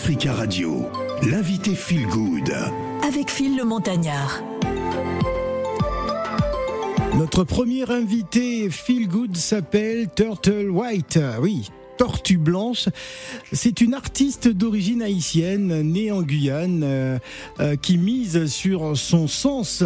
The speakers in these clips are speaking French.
Africa Radio, l'invité Feel Good. Avec Phil le Montagnard. Notre premier invité Feel Good s'appelle Turtle White. Oui, Tortue Blanche. C'est une artiste d'origine haïtienne, née en Guyane, euh, euh, qui mise sur son sens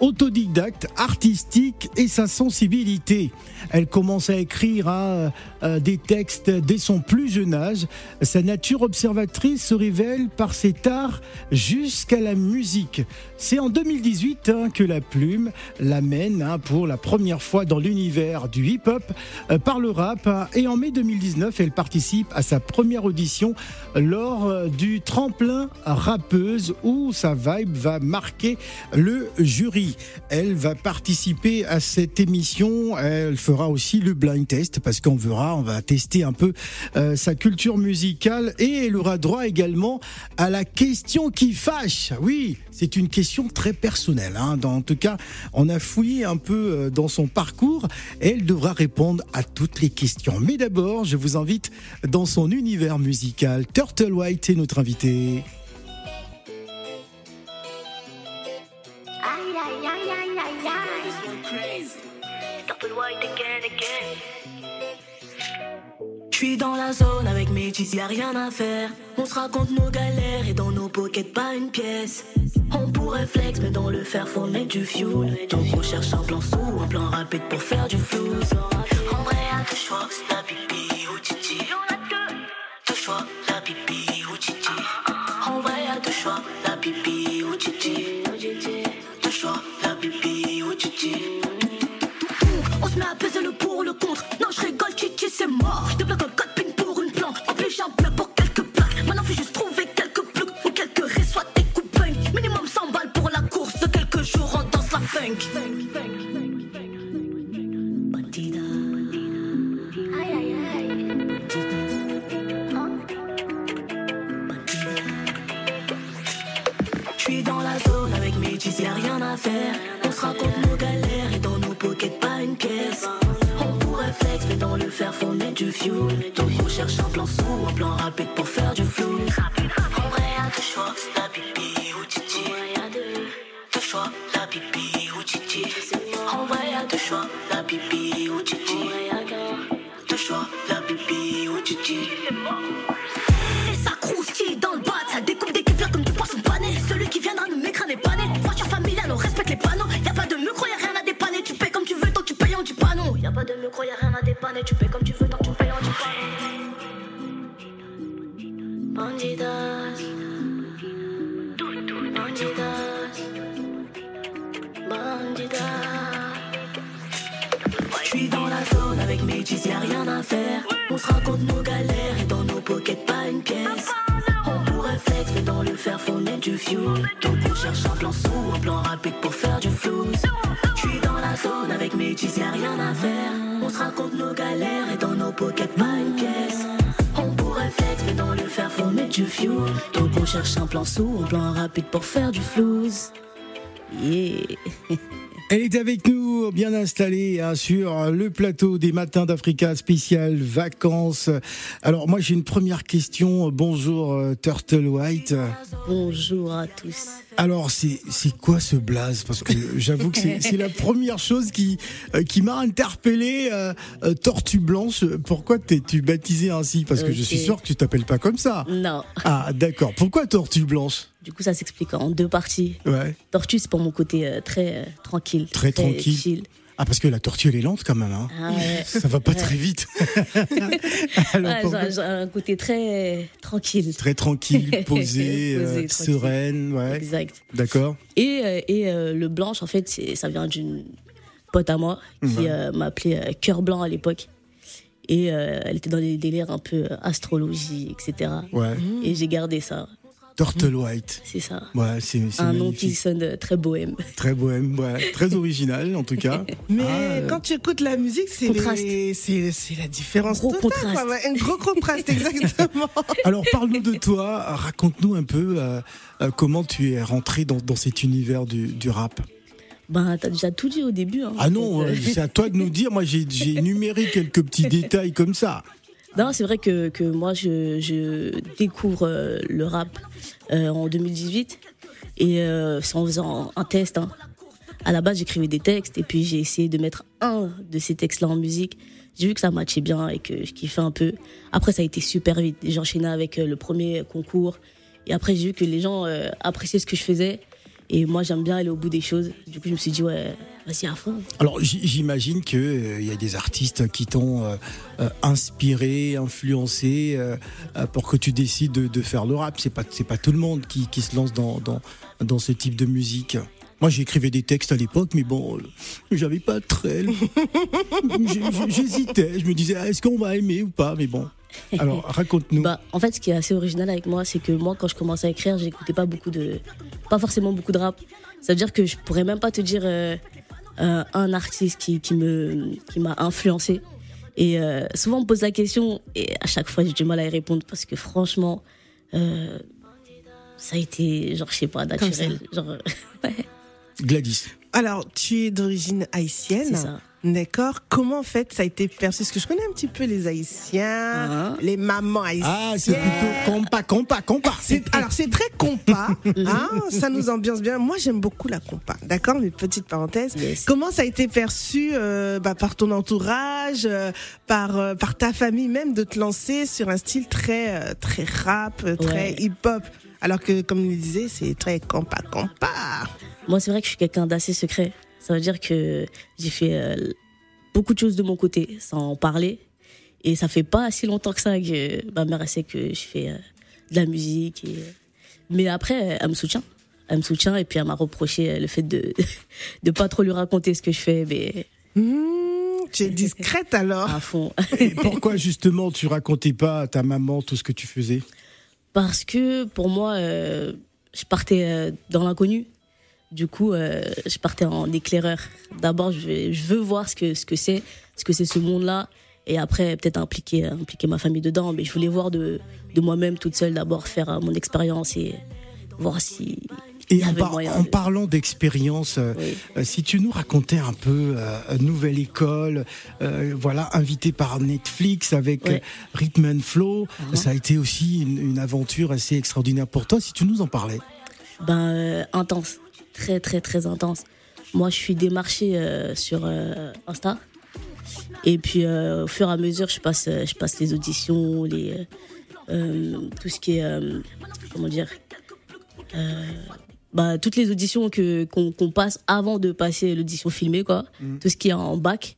autodidacte, artistique et sa sensibilité. Elle commence à écrire hein, euh, des textes dès son plus jeune âge. Sa nature observatrice se révèle par cet art jusqu'à la musique. C'est en 2018 hein, que la plume l'amène hein, pour la première fois dans l'univers du hip-hop par le rap. Et en mai 2019, elle participe à sa première audition lors euh, du tremplin rappeuse où sa vibe va marquer le jury. Elle va participer à cette émission. Elle fera aussi le blind test parce qu'on verra, on va tester un peu euh, sa culture musicale et elle aura droit également à la question qui fâche. Oui, c'est une question très personnelle. Hein. Dans, en tout cas, on a fouillé un peu euh, dans son parcours et elle devra répondre à toutes les questions. Mais d'abord, je vous invite dans son univers musical. Turtle White est notre invité. Again. J'suis dans la zone avec mes cheese, y'a rien à faire. On se raconte nos galères et dans nos pockets pas une pièce. On pourrait flex, mais dans le fer faut mettre du fuel. Donc on cherche un plan sous, un plan rapide pour faire du flou. En vrai, y'a deux choix. Deux choix, du fuel. Donc on cherche un plan sous, un plan rapide pour faire du flou. J'suis dans la zone avec mes cheese, y'a rien à faire. On se raconte nos galères et dans nos pockets pas une pièce. On pourrait flex, mais dans le fer faut mettre du fuel. Donc on cherche un plan sous, un plan rapide pour faire du flouze. Yeah. Elle est avec nous, bien installée hein, sur le plateau des Matins d'Africa spécial vacances. Alors moi j'ai une première question. Bonjour euh, Turtle White. Bonjour à tous. Alors c'est c'est quoi ce blaze? Parce que j'avoue que c'est c'est la première chose qui euh, qui m'a interpellé. euh, euh, Tortue blanche. Pourquoi t'es-tu baptisé ainsi? Parce que je suis sûr que tu t'appelles pas comme ça. Non. Ah d'accord. Pourquoi Tortue blanche? Du coup, ça s'explique en deux parties. Ouais. Tortue, c'est pour mon côté euh, très euh, tranquille. Très tranquille. chill. Ah parce que la tortue elle est lente quand même. Hein. Ah ouais. Ça va pas très vite. Alors, Ouais, j'ai- j'ai un côté très euh, tranquille. Très tranquille, posé, Posé, euh, tranquille. sereine, ouais. Exact. D'accord. Et, et le blanche, en fait, ça vient d'une pote à moi qui m'appelait euh, Cœur Blanc à l'époque. Et elle était dans des délires un peu astrologie, etc. Ouais. Et j'ai gardé ça. Turtle White. C'est ça. Ouais, c'est Un nom qui sonne très bohème. Très bohème, ouais. Très original en tout cas. Mais Ah, euh, quand tu écoutes la musique, c'est les- c'est c'est la différence Gros totale. contraste. quoi. Ouais, Un gros contraste, exactement. Alors parle-nous de toi, raconte-nous un peu euh, euh, comment tu es rentré dans, dans cet univers du, du rap. Ben, t'as déjà tout dit au début. hein. Ah non, c'est à toi de nous dire. Moi, j'ai j'ai énuméré quelques petits détails comme ça. Non, c'est vrai que, que moi, je, je découvre euh, le rap euh, en 2018 et euh, c'est en faisant un test. hein. À la base, j'écrivais des textes et puis j'ai essayé de mettre un de ces textes-là en musique. J'ai vu que ça matchait bien et que je kiffais un peu. Après, ça a été super vite. J'enchaînais avec euh, le premier concours et après, j'ai vu que les gens appréciaient ce que je faisais. Et moi, j'aime bien aller au bout des choses. Du coup, je me suis dit, ouais, vas-y à fond. Alors j'imagine que euh, y a des artistes qui t'ont euh, euh, inspiré, influencé euh, pour que tu décides de, de faire le rap. C'est pas pas tout le monde qui, qui se lance dans, dans dans ce type de musique. Moi, j'écrivais des textes à l'époque, mais bon, j'avais pas très. J'hésitais. Je me disais, ah, est-ce qu'on va aimer ou pas? Mais bon. Alors, raconte-nous. Bah, en fait, ce qui est assez original avec moi, c'est que moi, quand je commençais à écrire, j'écoutais pas beaucoup de, pas forcément beaucoup de rap. Ça veut dire que je pourrais même pas te dire euh, euh, un artiste qui, qui me, qui m'a influencé. Et euh, souvent, on me pose la question et à chaque fois, j'ai du mal à y répondre parce que franchement, euh, ça a été genre, je sais pas, naturel. Genre, ouais, Gladys. Alors, tu es d'origine c'est haïtienne. ça. D'accord. Comment en fait ça a été perçu? Parce que je connais un petit peu les Haïtiens, Hein les mamans haïtiennes. Ah, c'est plutôt compas, compas, compas. C'est- alors c'est très compas, hein, ça nous ambiance bien. Moi j'aime beaucoup la compas, d'accord, mes petites parenthèses. Yes. Comment ça a été perçu euh, bah, par ton entourage, euh, par euh, par ta famille même de te lancer sur un style très euh, très rap, très Ouais. hip-hop, alors que comme il le disait c'est très compas compas. Moi, c'est vrai que je suis quelqu'un d'assez secret. Ça veut dire que j'ai fait euh, beaucoup de choses de mon côté, sans en parler. Et ça fait pas si longtemps que ça que ma mère elle sait que je fais euh, de la musique. Et... Mais après, elle me soutient. Elle me soutient et puis elle m'a reproché euh, le fait de de pas trop lui raconter ce que je fais, mais Mmh, tu es discrète alors. à fond. Et pourquoi justement tu racontais pas à ta maman tout ce que tu faisais? Parce que pour moi, euh, je partais euh, dans l'inconnu. Du coup, euh, je partais en éclaireur. D'abord, je, veux voir ce que ce que c'est, ce que c'est ce monde-là, et après peut-être impliquer impliquer ma famille dedans. Mais je voulais voir de de moi-même toute seule d'abord faire euh, mon expérience et voir si Et en, par- parlant d'expérience, euh, Oui. euh, si tu nous racontais un peu euh, Nouvelle École, euh, voilà, invité par Netflix avec euh, Rhythm and Flow, Mhm. ça a été aussi une, une aventure assez extraordinaire pour toi. Si tu nous en parlais. Ben intense, très très très intense. Moi, je suis démarchée euh, sur euh, Insta. Et puis euh, au fur et à mesure, je passe je passe les auditions, les tout ce qui est euh, comment dire euh, bah, toutes les auditions que qu'on qu'on passe avant de passer l'audition filmée quoi, tout ce qui est en bac.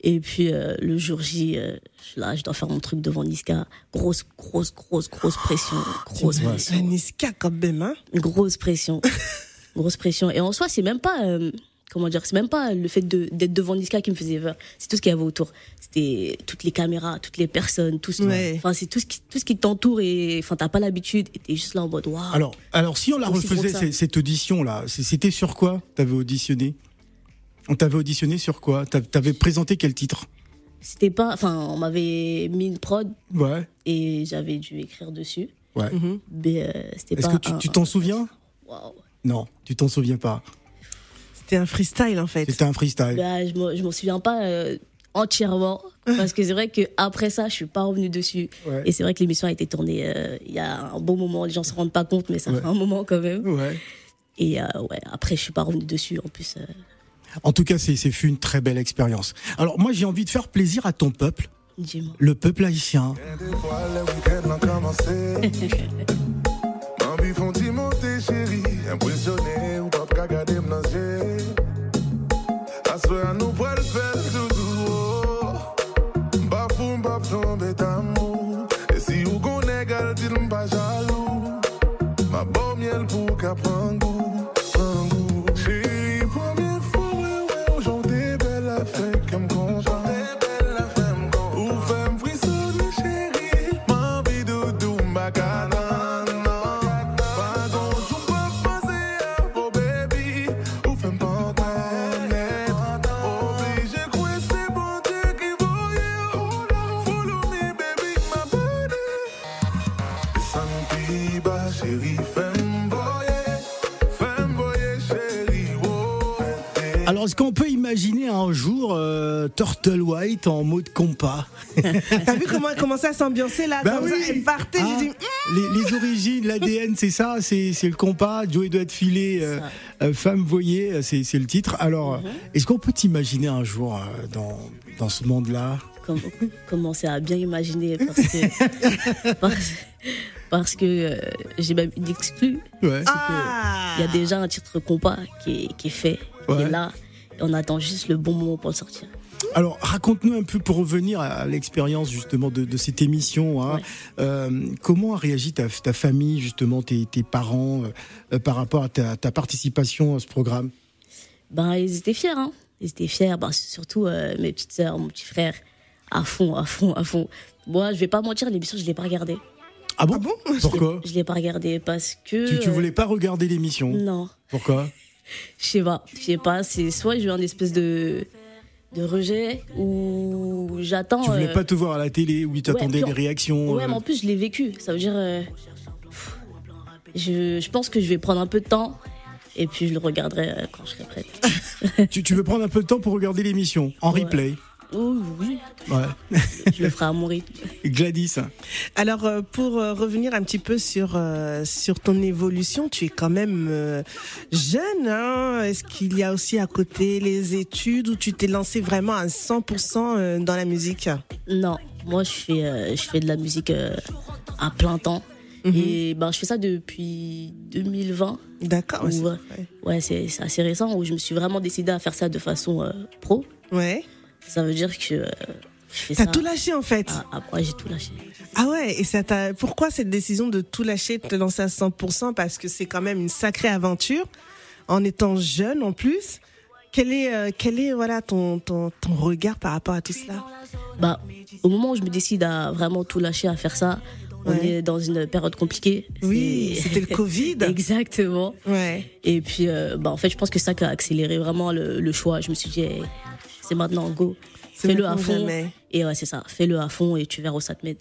Et puis euh, le jour J, euh, là, je dois faire mon truc devant Niska. Grosse, grosse, grosse, grosse pression. Grosse pression Niska quand même, hein. grosse pression grosse pression. Et en soi c'est même pas euh, comment dire c'est même pas le fait de d'être devant Niska qui me faisait peur. C'est tout ce qu'il y avait autour. C'était toutes les caméras toutes les personnes tout ce Ouais. enfin c'est tout ce qui tout ce qui t'entoure et enfin t'as pas l'habitude. Et t'es juste là en mode waouh. Alors, alors si on la refaisait que cette audition là, c'était sur quoi T'avais auditionné? On t'avait auditionné sur quoi? T'av- T'avais présenté quel titre? C'était pas enfin on m'avait mis une prod. Ouais, et j'avais dû écrire dessus. Ouais. mais euh, c'était Est-ce pas que tu un- tu t'en souviens? Waouh Non, tu t'en souviens pas. C'était un freestyle en fait. C'était un freestyle. Bah, je m'en- souviens pas euh, entièrement parce que c'est vrai que après ça je suis pas revenue dessus Ouais. et c'est vrai que l'émission a été tournée euh, il y a un bon moment les gens se rendent pas compte mais ça Ouais. fait un moment quand même Ouais. et euh, ouais après je suis pas revenue dessus en plus euh, En tout cas, c'est c'est fut une très belle expérience. Alors moi, j'ai envie de faire plaisir à ton peuple, dis-moi le peuple haïtien. Impresyonè, ou pap kagade m nan zye Aswe an est-ce qu'on peut imaginer un jour euh, Turtle White en mode compas? T'as vu comment elle commençait à s'ambiancer là? Bah oui. ça, Elle partait, Ah, j'ai dit, les, les origines, l'ADN, c'est ça, c'est c'est le compas. Joey doit être filé, euh, euh, femme voyez, c'est c'est le titre. Alors, Mhm. est-ce qu'on peut t'imaginer un jour euh, dans, dans ce monde-là? Comme, commencer à bien imaginer parce que, parce, parce que euh, j'ai même une exclue. Ouais. ah Il y a déjà un titre compas qui est, qui est fait, Ouais. est là. Et on attend juste le bon moment pour le sortir. Alors, raconte-nous un peu pour revenir à l'expérience justement de, de cette émission. hein. Ouais. Euh, comment a réagi ta, ta famille, justement, tes, tes parents, euh, euh, par rapport à ta, ta participation à ce programme? Ben, ils étaient fiers, hein. Ils étaient fiers, ben, surtout euh, mes petites sœurs, mon petit frère, à fond, à fond, à fond. Moi, je vais pas mentir, l'émission, je l'ai pas regardée. Ah bon, Ah bon? Pourquoi? Je l'ai pas regardée parce que. tu, tu voulais pas regarder l'émission? Non, Pourquoi? Je sais pas. Je sais pas, c'est soit j'ai eu un espèce de, de rejet ou j'attends. Tu voulais euh, pas te voir à la télé où ils t'attendaient des en- réactions Ouais, euh, mais en plus, je l'ai vécu. Ça veut dire. euh, je, je pense que je vais prendre un peu de temps et puis je le regarderai quand je serai prête. tu, tu veux prendre un peu de temps pour regarder l'émission en Ouais. replay Oui, oui, Ouais. je le ferai à mon rythme. Gladys Alors euh, pour euh, revenir un petit peu sur euh, sur ton évolution, tu es quand même jeune. Hein Est-ce qu'il y a aussi à côté les études où tu t'es lancé vraiment à 100% euh, dans la musique? Non, moi je fais, je fais de la musique à plein temps. Mhm. Et ben, je fais ça depuis 2020. D'accord. ouais, c'est- Ouais. C'est assez récent où je me suis vraiment décidé à faire ça de façon euh, pro. Ouais. Ça veut dire que euh, fais T'as ça. tout lâché en fait. Ah, ah, ouais, j'ai tout lâché. Ah ouais. Et ça t'a. Pourquoi cette décision de tout lâcher, de te lancer à 100% Parce que c'est quand même une sacrée aventure, en étant jeune en plus. Quel est euh, quel est voilà ton ton ton regard par rapport à tout cela? Bah, au moment où je me décide à vraiment tout lâcher, à faire ça, on Ouais. est dans une période compliquée. Oui, C'est- c'était le Covid. Exactement. Ouais. Et puis, euh, bah, en fait, je pense que ça qui a accéléré vraiment le, le choix. Je me suis dit, hey, c'est maintenant, go. Fais-le à fond. jamais. Et ouais, c'est ça. Fais-le à fond et tu verras où ça te met.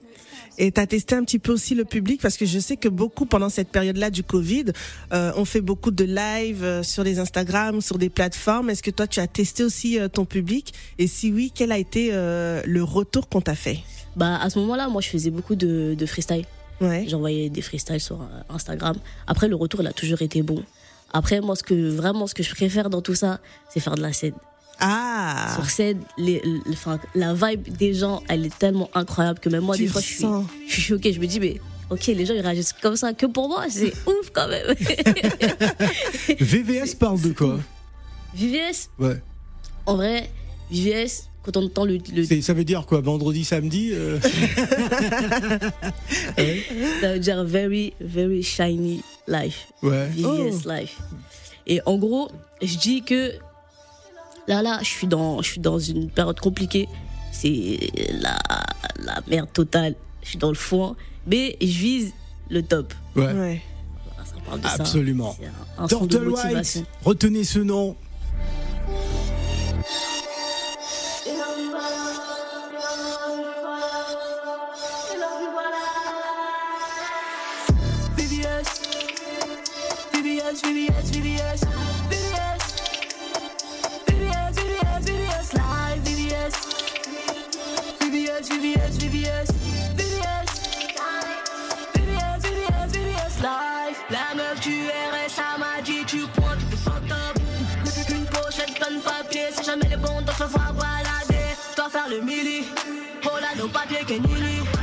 Et t'as testé un petit peu aussi le public parce que je sais que beaucoup pendant cette période-là du Covid, euh, on fait beaucoup de live euh, sur les Instagram, sur des plateformes. Est-ce que toi tu as testé aussi euh, ton public? Et si oui, quel a été euh, le retour qu'on t'a fait? Bah, à ce moment-là, moi, je faisais beaucoup de, de freestyle. Ouais. J'envoyais des freestyles sur Instagram. Après, le retour, il a toujours été bon. Après, moi, ce que, vraiment, ce que je préfère dans tout ça, c'est faire de la scène. Ah. Sur scène, les, les- enfin, la vibe des gens, elle est tellement incroyable que même moi, Tu des fois, je suis, je suis choquée. Je me dis, mais ok, les gens, ils réagissent comme ça que pour moi. C'est ouf quand même. VVS parle de quoi? VVS, Ouais. en vrai, VVS, quand on entend le, le Ça veut dire quoi Vendredi, samedi euh? Ouais. ça veut dire very, very shiny life. Ouais. VVS Oh. life. Et en gros, je dis que là, là, je suis dans, je suis dans une période compliquée. C'est la, la merde totale. Je suis dans le fond. Mais je vise le top. Ouais. Ouais. Ça parle de ça. Absolument. Un, un de Turtle. White, retenez ce nom. Chaque fois balader, dois faire le mili. Oh là, nos papiers que.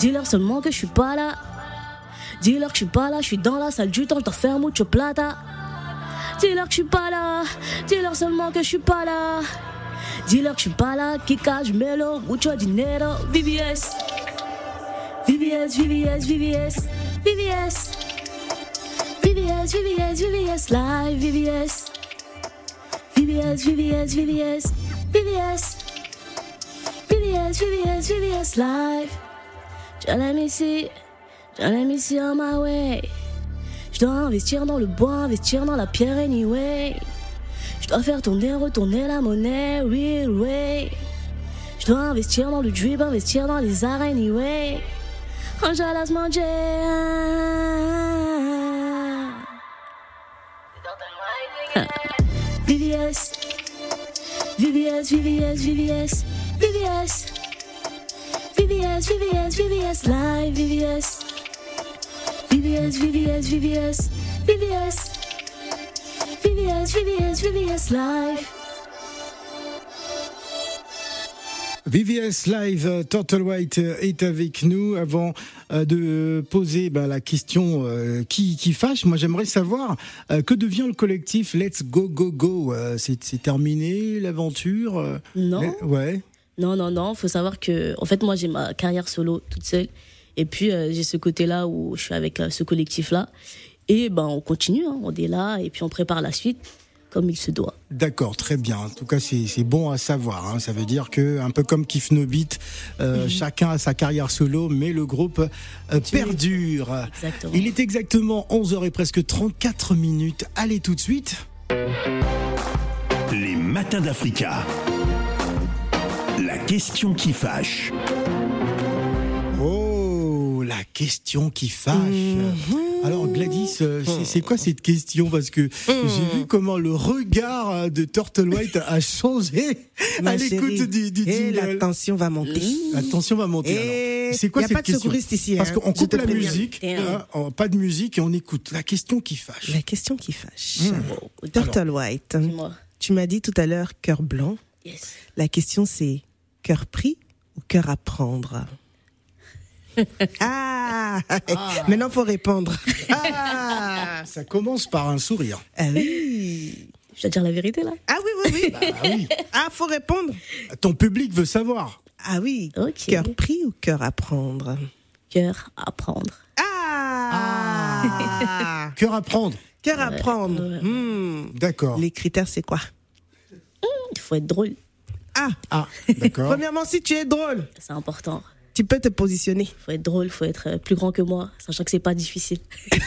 Dis-leur seulement que je suis pas là. Dis-leur que je suis pas là, je suis dans la salle du temps, dois faire mucho plata. Dis-leur que je suis pas là. Dis-leur seulement que je suis pas là. Dis-leur que je suis pas là. Kika, je melo, mucho dinero. VVS. VVS, VVS, VVS. VVS. VVS, VVS, VVS, live, VVS. VVS, VVS, VVS, VVS. VVS, VVS, VVS, live. J'en aime ici, j'en aime ici on my way. Je dois investir dans le bois, investir dans la pierre anyway. Je dois faire tourner, retourner la monnaie, real way. Je dois investir dans le drip, investir dans les arts anyway. Angelas manger. VVS. VVS, VVS, VVS, VVS. VVS, VVS, VVS, live, VVS. VVS, VVS, VVS, VVS. VVS, VVS, VVS, live. VVS Live, euh, Turtle White euh, est avec nous. Avant euh, de poser bah, la question euh, qui, qui fâche, moi j'aimerais savoir euh, que devient le collectif Let's Go Go Go Euh, C'est terminé l'aventure euh, Non. Ouais. Non, non, non. Faut savoir que, en fait, moi, j'ai ma carrière solo toute seule. Et puis, euh, j'ai ce côté-là où je suis avec euh, ce collectif-là. Et ben, on continue, hein, on est là, et puis on prépare la suite comme il se doit. D'accord, très bien. En tout cas, c'est c'est bon à savoir. hein. Ça veut dire que, un peu comme Kif No Beat, euh, chacun a sa carrière solo, mais le groupe euh, perdure. Exactement. Il est exactement 11h et presque 34 minutes. Allez tout de suite. Les matins d'Africa. La question qui fâche. Oh, la question qui fâche. Mhm. Alors Gladys, euh, c'est- c'est quoi cette question? Parce que Mhm. j'ai vu comment le regard de Turtle White a changé Ma à l'écoute du, du Et la tension va monter. La tension va monter. Et alors. C'est quoi y a cette pas de question? secouriste ici, Parce hein, qu'on coupe la musique, Damn. hein, pas de musique et on écoute. La question qui fâche. La question qui fâche. Mmh. Turtle White, tu m'as dit tout à l'heure cœur blanc. Yes. La question c'est cœur pris ou cœur à prendre? Ah, Maintenant faut répondre. Ah, Ça commence par un sourire. ah oui. Je dois dire la vérité, là Ah oui, oui, oui. Ah oui, Ah, faut répondre. ton public veut savoir. Ah oui. Ok. Cœur pris ou cœur à prendre? Cœur à prendre. Ah, Cœur à prendre. Cœur à prendre. ouais. Hmm. D'accord. Les critères, c'est quoi? Il faut être drôle. Ah, Ah, d'accord. premièrement, si tu es drôle, C'est important. tu peux te positionner. Il faut être drôle, il faut être euh, plus grand que moi, sachant que c'est pas difficile.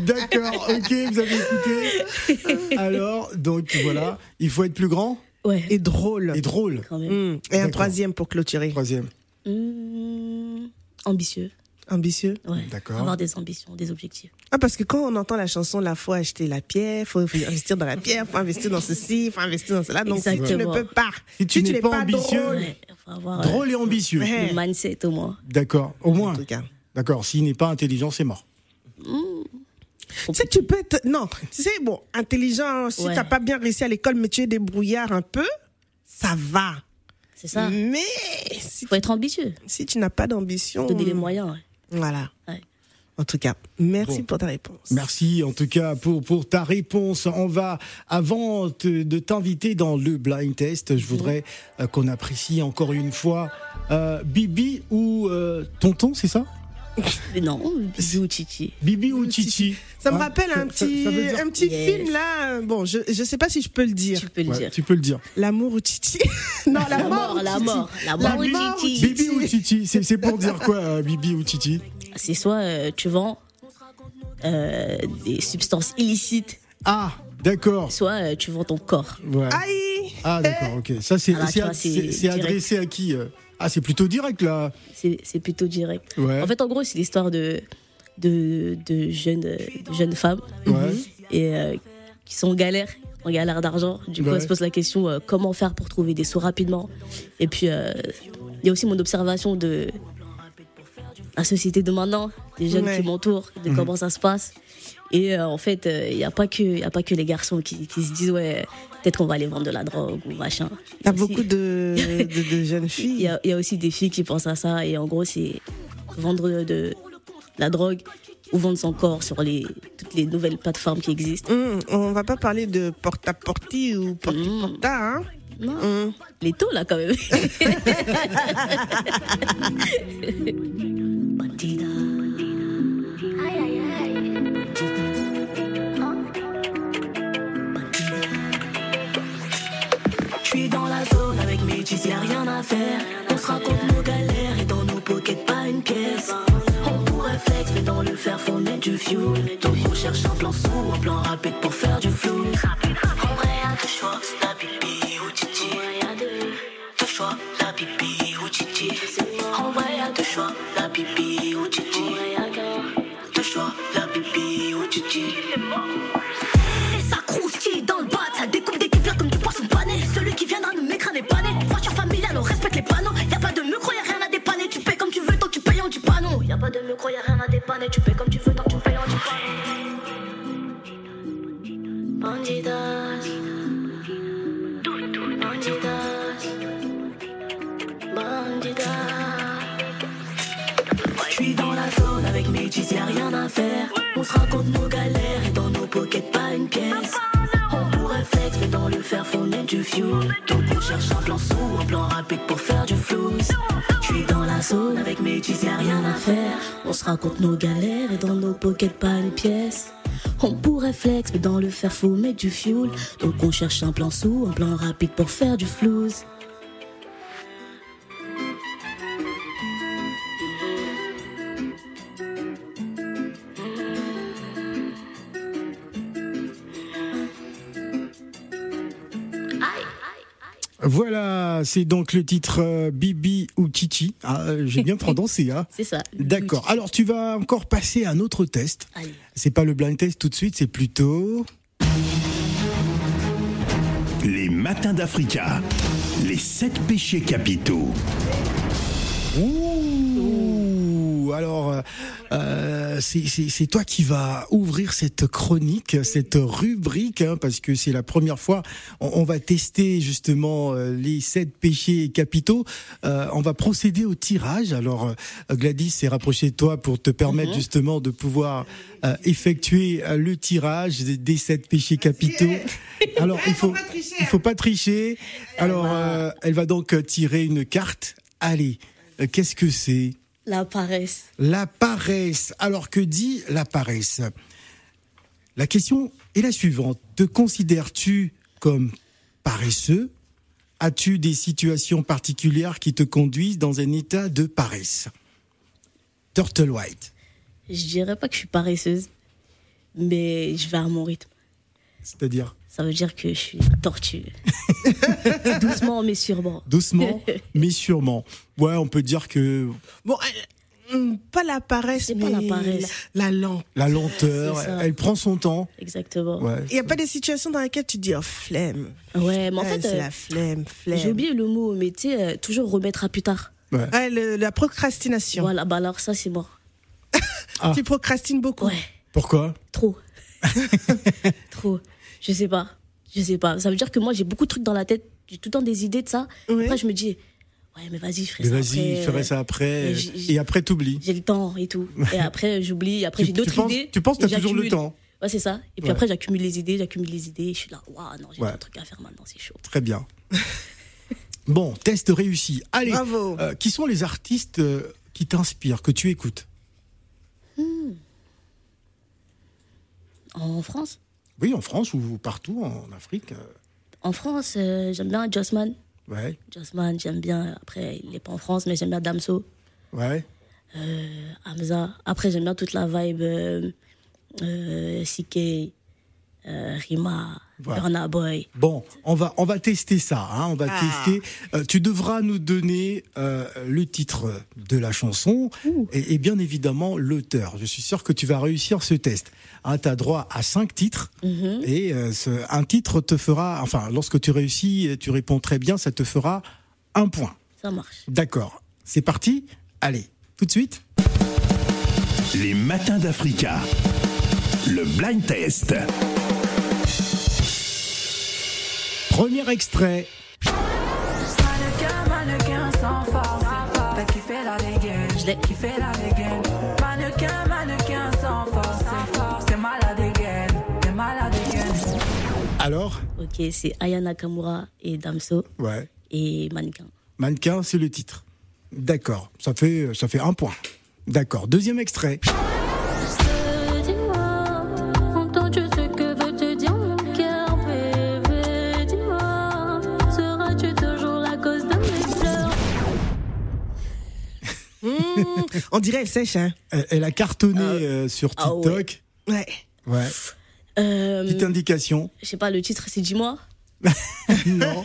D'accord, ok, vous avez écouté. Alors, donc voilà, il faut être plus grand Ouais, Et drôle. et drôle. quand même. Hmm. Et un troisième pour clôturer. Troisième. Mmh, ambitieux. Ambitieux. Ouais. D'accord. Avoir des ambitions, des objectifs. Ah, parce que quand on entend la chanson, la faut acheter la pierre, faut investir dans la pierre, faut investir dans ceci, faut investir dans cela. Donc, si tu ne Exactement. peux pas. Si tu n'es pas ambitieux, drôle, Ouais, faut avoir euh, Drôle et ambitieux. Ouais. le mindset au moins. D'accord, au en moins. tout cas. D'accord, s'il n'est pas intelligent, c'est mort. Tu sais, tu peux être. Non, tu sais, bon, intelligent, si Ouais. t'as pas bien réussi à l'école, mais tu es débrouillard un peu, ça va. C'est ça. Mais si, faut être ambitieux. si tu n'as pas d'ambition. Donner les moyens. ouais. Voilà. Ouais. En tout cas, merci Bon. pour ta réponse. Merci en tout cas pour, pour ta réponse. On va, avant te- de t'inviter dans le blind test, je voudrais euh, qu'on apprécie encore une fois euh, Bibi ou euh, Tonton, c'est ça? non, bisous ou Chichi. Bibi ou Chichi Ça me rappelle un ça- petit, ça veut dire- un petit Yes. film là. Bon, je je sais pas si je peux le dire. Tu peux le Ouais, dire. Tu peux le dire. L'amour ou Titi Non, la, La mort. mort, ou la Titi. mort, la La mort ou mort ou Chichi. Bibi ou Chichi C'est c'est pour dire quoi, euh, Bibi ou Chichi C'est soit euh, tu vends euh, des substances illicites, Ah, d'accord. soit euh, tu vends ton corps. Ouais. Aïe Ah, d'accord, ok. Ça, c'est Ah direct. adressé à qui euh? Ah, c'est plutôt direct là. C'est plutôt direct. Ouais. En fait, en gros, c'est l'histoire de, de, de jeunes, de jeunes femmes Ouais. et, euh, qui sont en galère, en galère d'argent. Du coup, Ouais. elles se posent la question euh, comment faire pour trouver des sous rapidement. Et puis, euh, il y a aussi mon observation de la société de maintenant, les jeunes Ouais. qui m'entourent, de Mhm. comment ça se passe. Et euh, en fait, il n'y a, pas que- y a pas que les garçons qui, qui se disent, ouais, peut-être qu'on va aller vendre de la drogue ou machin. T'as Aussi- beaucoup de, de, de jeunes Il y, filles. a, il y a aussi des filles qui pensent à ça. Et en gros, c'est vendre de, de la drogue ou vendre son corps sur les, toutes les nouvelles plateformes qui existent. Hum, on va pas parler de porta-porti ou Mmh. porti-porta, hein Non, Hum. les taux là quand même. On se raconte nos galères et dans nos pockets pas une pièce. On pourrait flex, mais dans le fer faut mettre du fuel. Donc on cherche un plan sous, un plan rapide pour faire du flou. En vrai, y'a deux choix, la pipi ou titi. Deux choix, rien à raconte nos galères et dans nos pockets pas une pièce. On pourrait flex, mais dans le fer faut mettre du fuel. Donc on cherche un plan sous, un plan rapide pour faire du flouze. Voilà, c'est donc le titre euh, Bibi ou Titi. Ah, euh, J'ai bien prononcé, hein C'est ça. D'accord. Alors, tu vas encore passer à un autre test. C'est pas le blind test tout de suite, c'est plutôt. Les matins d'Africa. Les sept péchés capitaux. Ouh Alors, euh, euh, c'est- toi qui vas ouvrir cette chronique, cette rubrique, hein, parce que c'est la première fois. On, on va tester justement euh, les sept péchés capitaux. Euh, on va procéder au tirage. Alors, Gladys s'est rapprochée de toi pour te permettre justement de pouvoir euh, effectuer le tirage des, des sept péchés capitaux. Alors, il faut, il faut pas tricher. Alors, elle va donc tirer une carte. Allez, qu'est-ce que c'est? La paresse. la paresse. Alors que dit la paresse? La question est la suivante. Te considères-tu comme paresseux? As-tu des situations particulières qui te conduisent dans un état de paresse? Turtle White. Je dirais pas que je suis paresseuse, mais je vais à mon rythme. C'est-à-dire? Ça veut dire que je suis tortue. Doucement mais sûrement. doucement, mais sûrement. Ouais, on peut dire que Bon, elle- hum, pas la paresse, mais pas la paresse. La, la lente. la lenteur, elle prend son temps. Exactement. Ouais. Il n'y a pas des situations dans lesquelles tu te dis, oh, flemme. Ouais, mais en Ouais, fait, c'est euh, la flemme, flemme. j'ai oublié le mot, mais tu sais, euh, toujours remettre à plus tard. Ouais. Ouais, le- la procrastination. Voilà, bah alors ça, c'est mort. Ah. Tu procrastines beaucoup. Ouais, Pourquoi? Trop. trop. Je sais pas. Je sais pas. Ça veut dire que moi, j'ai beaucoup de trucs dans la tête. J'ai tout le temps des idées de ça. Ouais. Après, je me dis, ouais, mais vas-y, je ferai Mais ça vas-y, après. je ferai ça après. euh, j'ai- j'ai- Et après, t'oublies. J'ai le temps et tout. Et après, j'oublie. Après, j'ai tu d'autres penses- idées. Tu penses que et t'as toujours le temps Ouais, c'est ça. Et puis Ouais. après, j'accumule les idées, j'accumule les idées. Et je suis là, waouh, non, j'ai Ouais. un truc à faire maintenant, c'est chaud. Très bien. bon, test réussi. Allez, Bravo. euh, qui sont les artistes euh, qui t'inspirent, que tu écoutes? En France? Oui, en France ou partout en Afrique. euh, En France, euh, j'aime bien Jossman. ouais, Jossman, j'aime bien. Après, il n'est pas en France, mais j'aime bien Damso, ouais. Hamza. Après, j'aime bien toute la vibe euh, euh, CK, euh, Rima, Voilà. Burna Boy. Bon, on va on va tester ça. hein, on va Ah. tester. Euh, tu devras nous donner euh, le titre de la chanson et, et bien évidemment l'auteur. Je suis sûr que tu vas réussir ce test. Hein, tu as droit à cinq titres Mhm. et euh, ce- un titre te fera. Enfin, lorsque tu réussis, et tu réponds très bien, ça te fera un point. Ça marche. D'accord. C'est parti Allez, tout de suite. Les matins d'Africa. Le blind test. Malade dégaine. Alors Ok, c'est Aya Nakamura et Damso Ouais. et Mannequin. Mannequin, c'est le titre. D'accord. Ça fait, ça fait un point. D'accord. Deuxième extrait. On dirait elle sèche, hein. Elle, elle a cartonné euh, sur ah ouais. TikTok. Ouais. Ouais. Euh, Petite indication. je sais pas, le titre c'est Dis-moi. Non.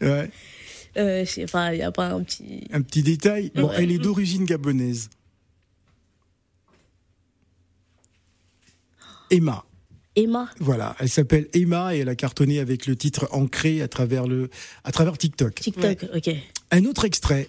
ouais. Euh, je sais pas, il y a pas un petit. Un petit détail. Bon, Ouais. elle est d'origine gabonaise. Emma. Emma. Voilà, elle s'appelle Emma et elle a cartonné avec le titre ancré à travers le à travers TikTok. TikTok, ok. Un autre extrait.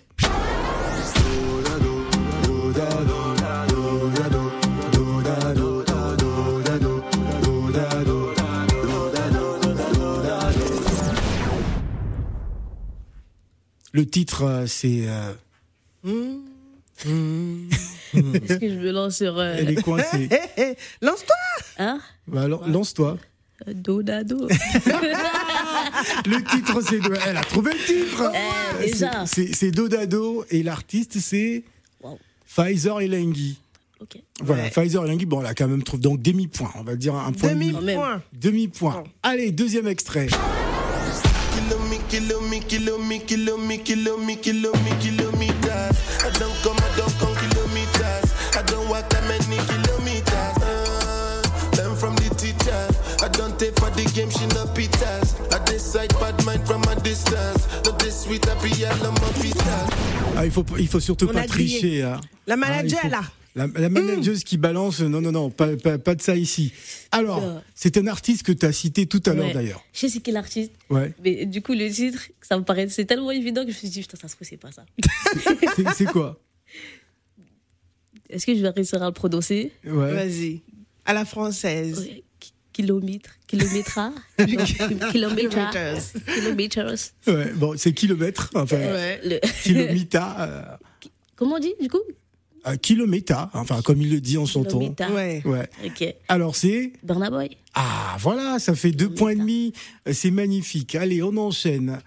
Le titre, euh, c'est. euh, Est-ce que je me lance sur. euh, elle est coincée. Hé, hé, lance-toi Hein Bah alors, lance-toi. Dodado. Le titre, c'est. Elle a trouvé le titre Eh. C'est- c'est Dodado et l'artiste, c'est. Wow. Pfizer Elenghi. Ok. Voilà, Ouais. Pfizer Elenghi, bon, elle a quand même trouvé. Donc, demi-point. On va dire un point. et demi. Demi-point. Demi-point. Allez, deuxième extrait. I don't take for the game, she no pitas. I decide bad mind from a distance. Not this sweet, I be all on my pitas. Ah, il faut, il faut surtout On pas a grillé. tricher. hein. La Ah, manager, il faut- là. La, la manageuse qui balance, non, non, non, pas, pas, pas de ça ici. Alors, Euh. c'est un artiste que tu as cité tout à l'heure Ouais. d'ailleurs. Je sais c'est qui l'artiste, Ouais. mais du coup, le titre, ça me paraît c'est tellement évident que je me suis dit, putain, ça se trouve, c'est pas ça. C'est- C'est quoi? Est-ce que je vais réussir à le prononcer? Ouais. Vas-y. À la française. Ouais, ki- Kilomètre, kilométra, kilomètres, Kilometers. kilomètres. Ouais, bon, c'est kilomètre, enfin, Ouais. Le- kilomita, euh, Comment on dit du coup? Euh, kilometa, enfin, comme il le dit en son ton. Kilomètre. Ouais. Ouais. Ok. Alors, c'est? Burna Boy. Ah, voilà, ça fait deux points et demi. Euh, C'est magnifique. Allez, on enchaîne.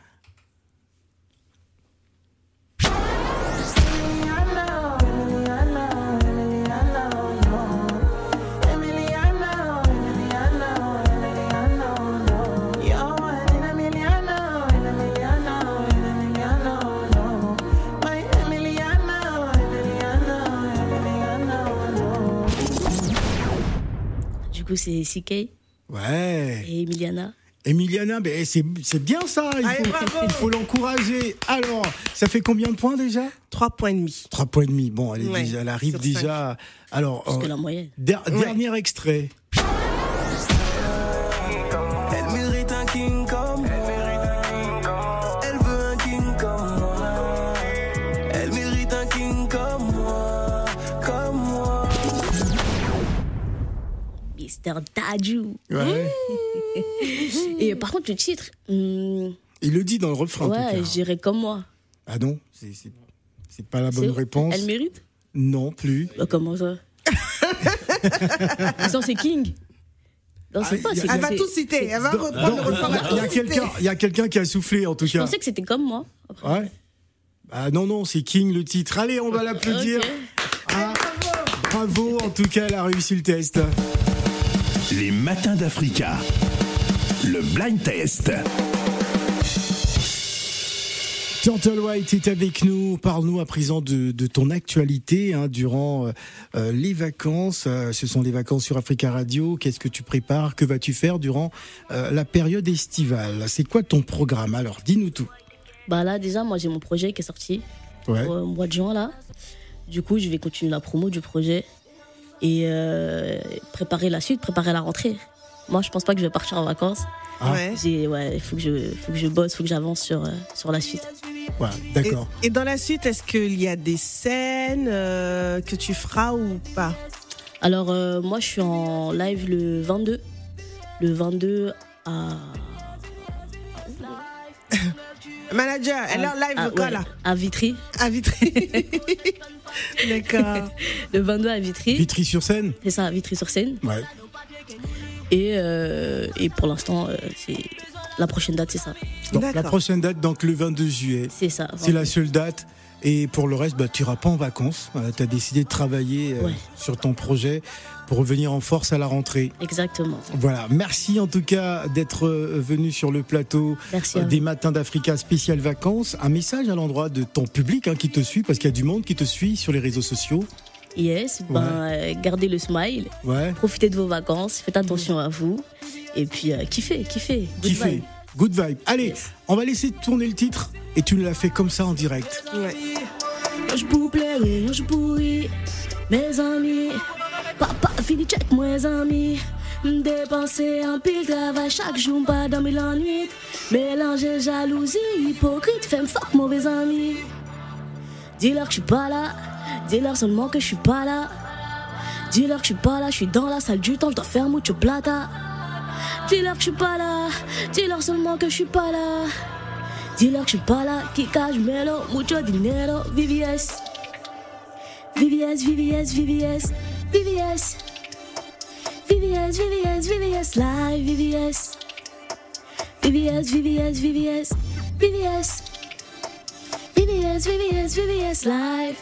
Coup, c'est CK Ouais. et Emiliana. Emiliana, ben, c'est c'est bien ça. Il Allez, faut, l'encourager. Alors, ça fait combien de points déjà? Trois points et demi. Trois points et demi. Bon, elle, est Ouais, déjà- elle arrive déjà. Alors, euh, la moyenne. der- Ouais. dernier extrait. Mister Dadju. Ouais. Et par contre, le titre, hmm, Il le dit dans le refrain. ouais, je dirais comme moi. Ah non, c'est pas la bonne réponse. Elle mérite Non plus. Bah, Comment ça Non, c'est King. Non, Ah, pas. Elle va tout citer. Elle va reprendre le refrain. il y a- quelqu'un, qui a soufflé en tout Je cas. pensais que c'était comme moi. Après. Ouais. Ah non non, c'est King le titre. Allez, on va l'applaudir. Ah, bravo, en tout cas, elle a réussi le test. Les matins d'Africa. Le blind test. Turtle White est avec nous. Parle-nous à présent de, de ton actualité hein, durant euh, euh, les vacances. Euh, ce sont les vacances sur Africa Radio. Qu'est-ce que tu prépares? Que vas-tu faire durant euh, la période estivale? C'est quoi ton programme? Alors, dis-nous tout. Bah là, déjà, moi, j'ai mon projet qui est sorti Ouais. au mois de juin, là. Du coup, je vais continuer la promo du projet et euh, préparer la suite, préparer la rentrée. moi, je pense pas que je vais partir en vacances. Ah. Ouais. J'ai, ouais, il faut que je, faut que je bosse, faut que j'avance sur, euh, sur la suite. Voilà, d'accord. Et, et dans la suite, est-ce qu'il y a des scènes euh, que tu feras ou pas? Alors, euh, moi, je suis en live le 22. Le 22 à. Manager, elle est en live à, quoi ouais, là? À Vitry. À Vitry. D'accord. Le 22 à Vitry. Vitry sur scène C'est ça, à Vitry-sur-Seine. Ouais. Et, euh, et pour l'instant, euh, c'est la prochaine date, c'est ça. Donc, la prochaine date, donc le 22 juillet. C'est ça. C'est la seule date. Et pour le reste, bah, tu iras pas en vacances. tu as décidé de travailler euh, Ouais. sur ton projet pour revenir en force à la rentrée. Exactement. Voilà, merci en tout cas d'être euh, venu sur le plateau Merci euh, des matins d'Africa spécial vacances. Un message à l'endroit de ton public hein, qui te suit, parce qu'il y a du monde qui te suit sur les réseaux sociaux. Yes, ben, euh, gardez le smile, Ouais, profitez de vos vacances, faites attention à vous. Et puis, euh, kiffez, kiffez. Good kiffez. vibe. Good vibe. Allez, Yes. on va laisser tourner le titre et tu l'as fait comme ça en direct. Ouais. Je je pourri, mes amis. Papa fini check, mes amis. Dépenser un pile travail chaque jour, pas dormir la nuit. Mélanger jalousie, hypocrite, femme fuck, mauvais ami. Dis-leur que je suis pas là, dis-leur seulement que je suis pas là. Dis-leur que je suis pas là, je suis dans la salle du temps, je dois faire mucho plata. Dis-leur que je suis pas là, dis-leur seulement que je suis pas là. Dis-leur que je suis pas là, qui cache melo, mucho dinero, VVS. VVS, VVS, VVS, VVS. VVS, VVS, VVS, live, VVS. VVS, VVS, VVS, VVS. VVS, VVS, VVS, live.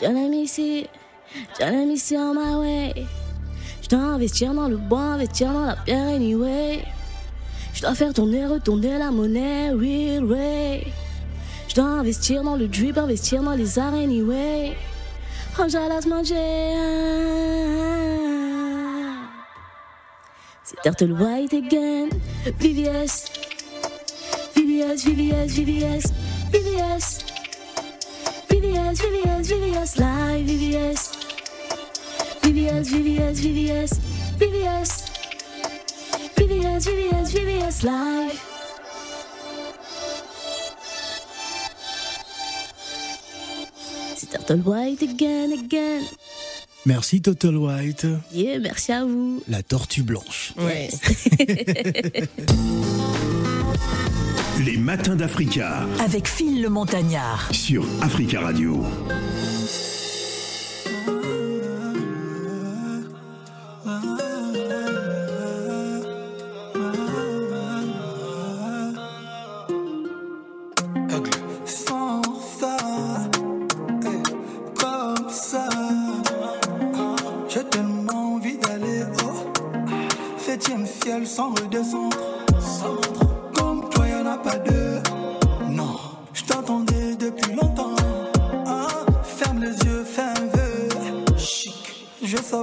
J'en ai ici, j'en ai ici on my way. Je dois investir dans le bois, investir dans la pierre anyway. Je dois faire tourner, retourner la monnaie, real way. Je dois investir dans le drip, investir dans les arts anyway. Oh, j'allais manger. Turtle White again. VVS. VVS, VVS, VVS, VVS. VVS, VVS, VVS, live, VVS. VVS, VVS, VVS, VVS. VVS, VVS, VVS, live. Turtle White again, again. Merci Total White, Yeah, merci à vous. la tortue blanche. Ouais. Les matins d'Africa Avec Phil le Montagnard. sur Africa Radio.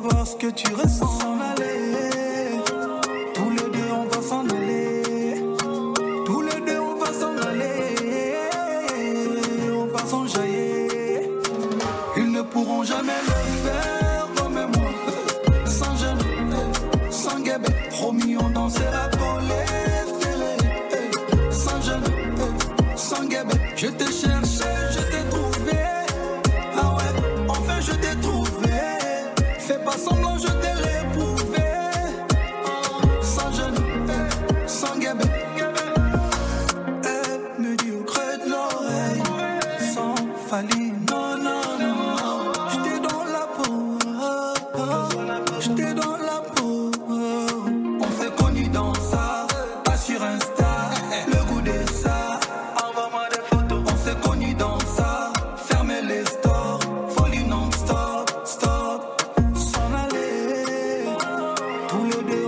Savoir ce que tu ressens. Tous.